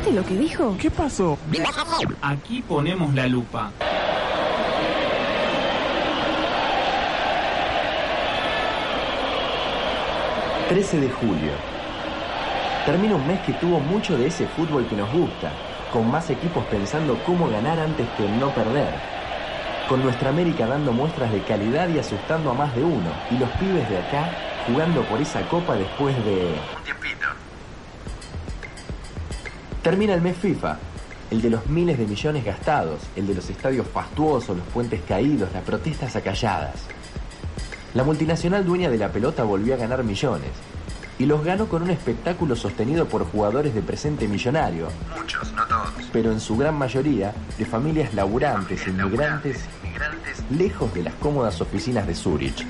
¿Viste lo que dijo? ¿Qué pasó? Aquí ponemos la lupa. ...13 de julio. Termina un mes que tuvo mucho de ese fútbol que nos gusta, con más equipos pensando cómo ganar antes que no perder. Con nuestra América dando muestras de calidad y asustando a más de uno, y los pibes de acá jugando por esa copa después de... Termina el mes FIFA, el de los miles de millones gastados, el de los estadios fastuosos, los puentes caídos, las protestas acalladas. La multinacional dueña de la pelota volvió a ganar millones. Y los ganó con un espectáculo sostenido por jugadores de presente millonario. Muchos, no todos. Pero en su gran mayoría de familias laburantes, inmigrantes, inmigrantes, lejos de las cómodas oficinas de Zurich.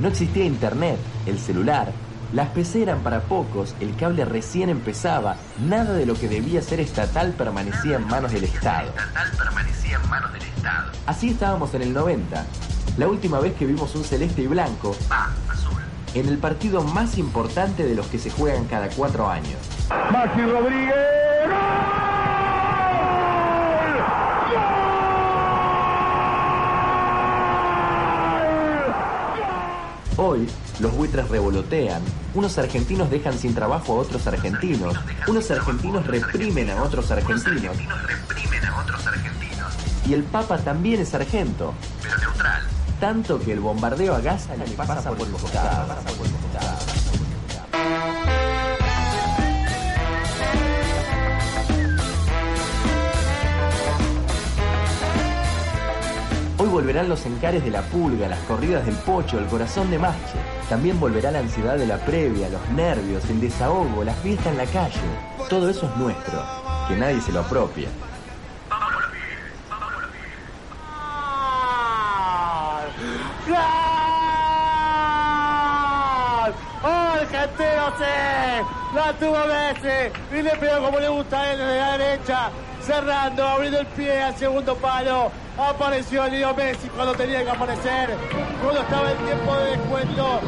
No existía internet, el celular, las PC eran para pocos, el cable recién empezaba, nada de lo que debía ser estatal permanecía en manos del Estado. permanecía en manos del Estado. Así estábamos en el 90, la última vez que vimos un celeste y blanco, azul, en el partido más importante de los que se juegan cada cuatro años. Maxi Rodríguez. Hoy, los buitres revolotean, unos argentinos dejan sin trabajo a otros argentinos, unos argentinos reprimen a otros argentinos. Y el Papa también es sargento. Pero neutral. Tanto que el bombardeo a Gaza le pasa por los costados. Volverán los encares de la pulga, las corridas del pocho, el corazón de Mache. También volverá la ansiedad de la previa, los nervios, el desahogo, la fiesta en la calle. Todo eso es nuestro, que nadie se lo apropia. ¡La tuvo Messi! Y le pegó como le gusta a él desde la derecha cerrando, abriendo el pie al segundo palo. Apareció Leo Messi cuando tenía que aparecer, cuando estaba el tiempo de descuento.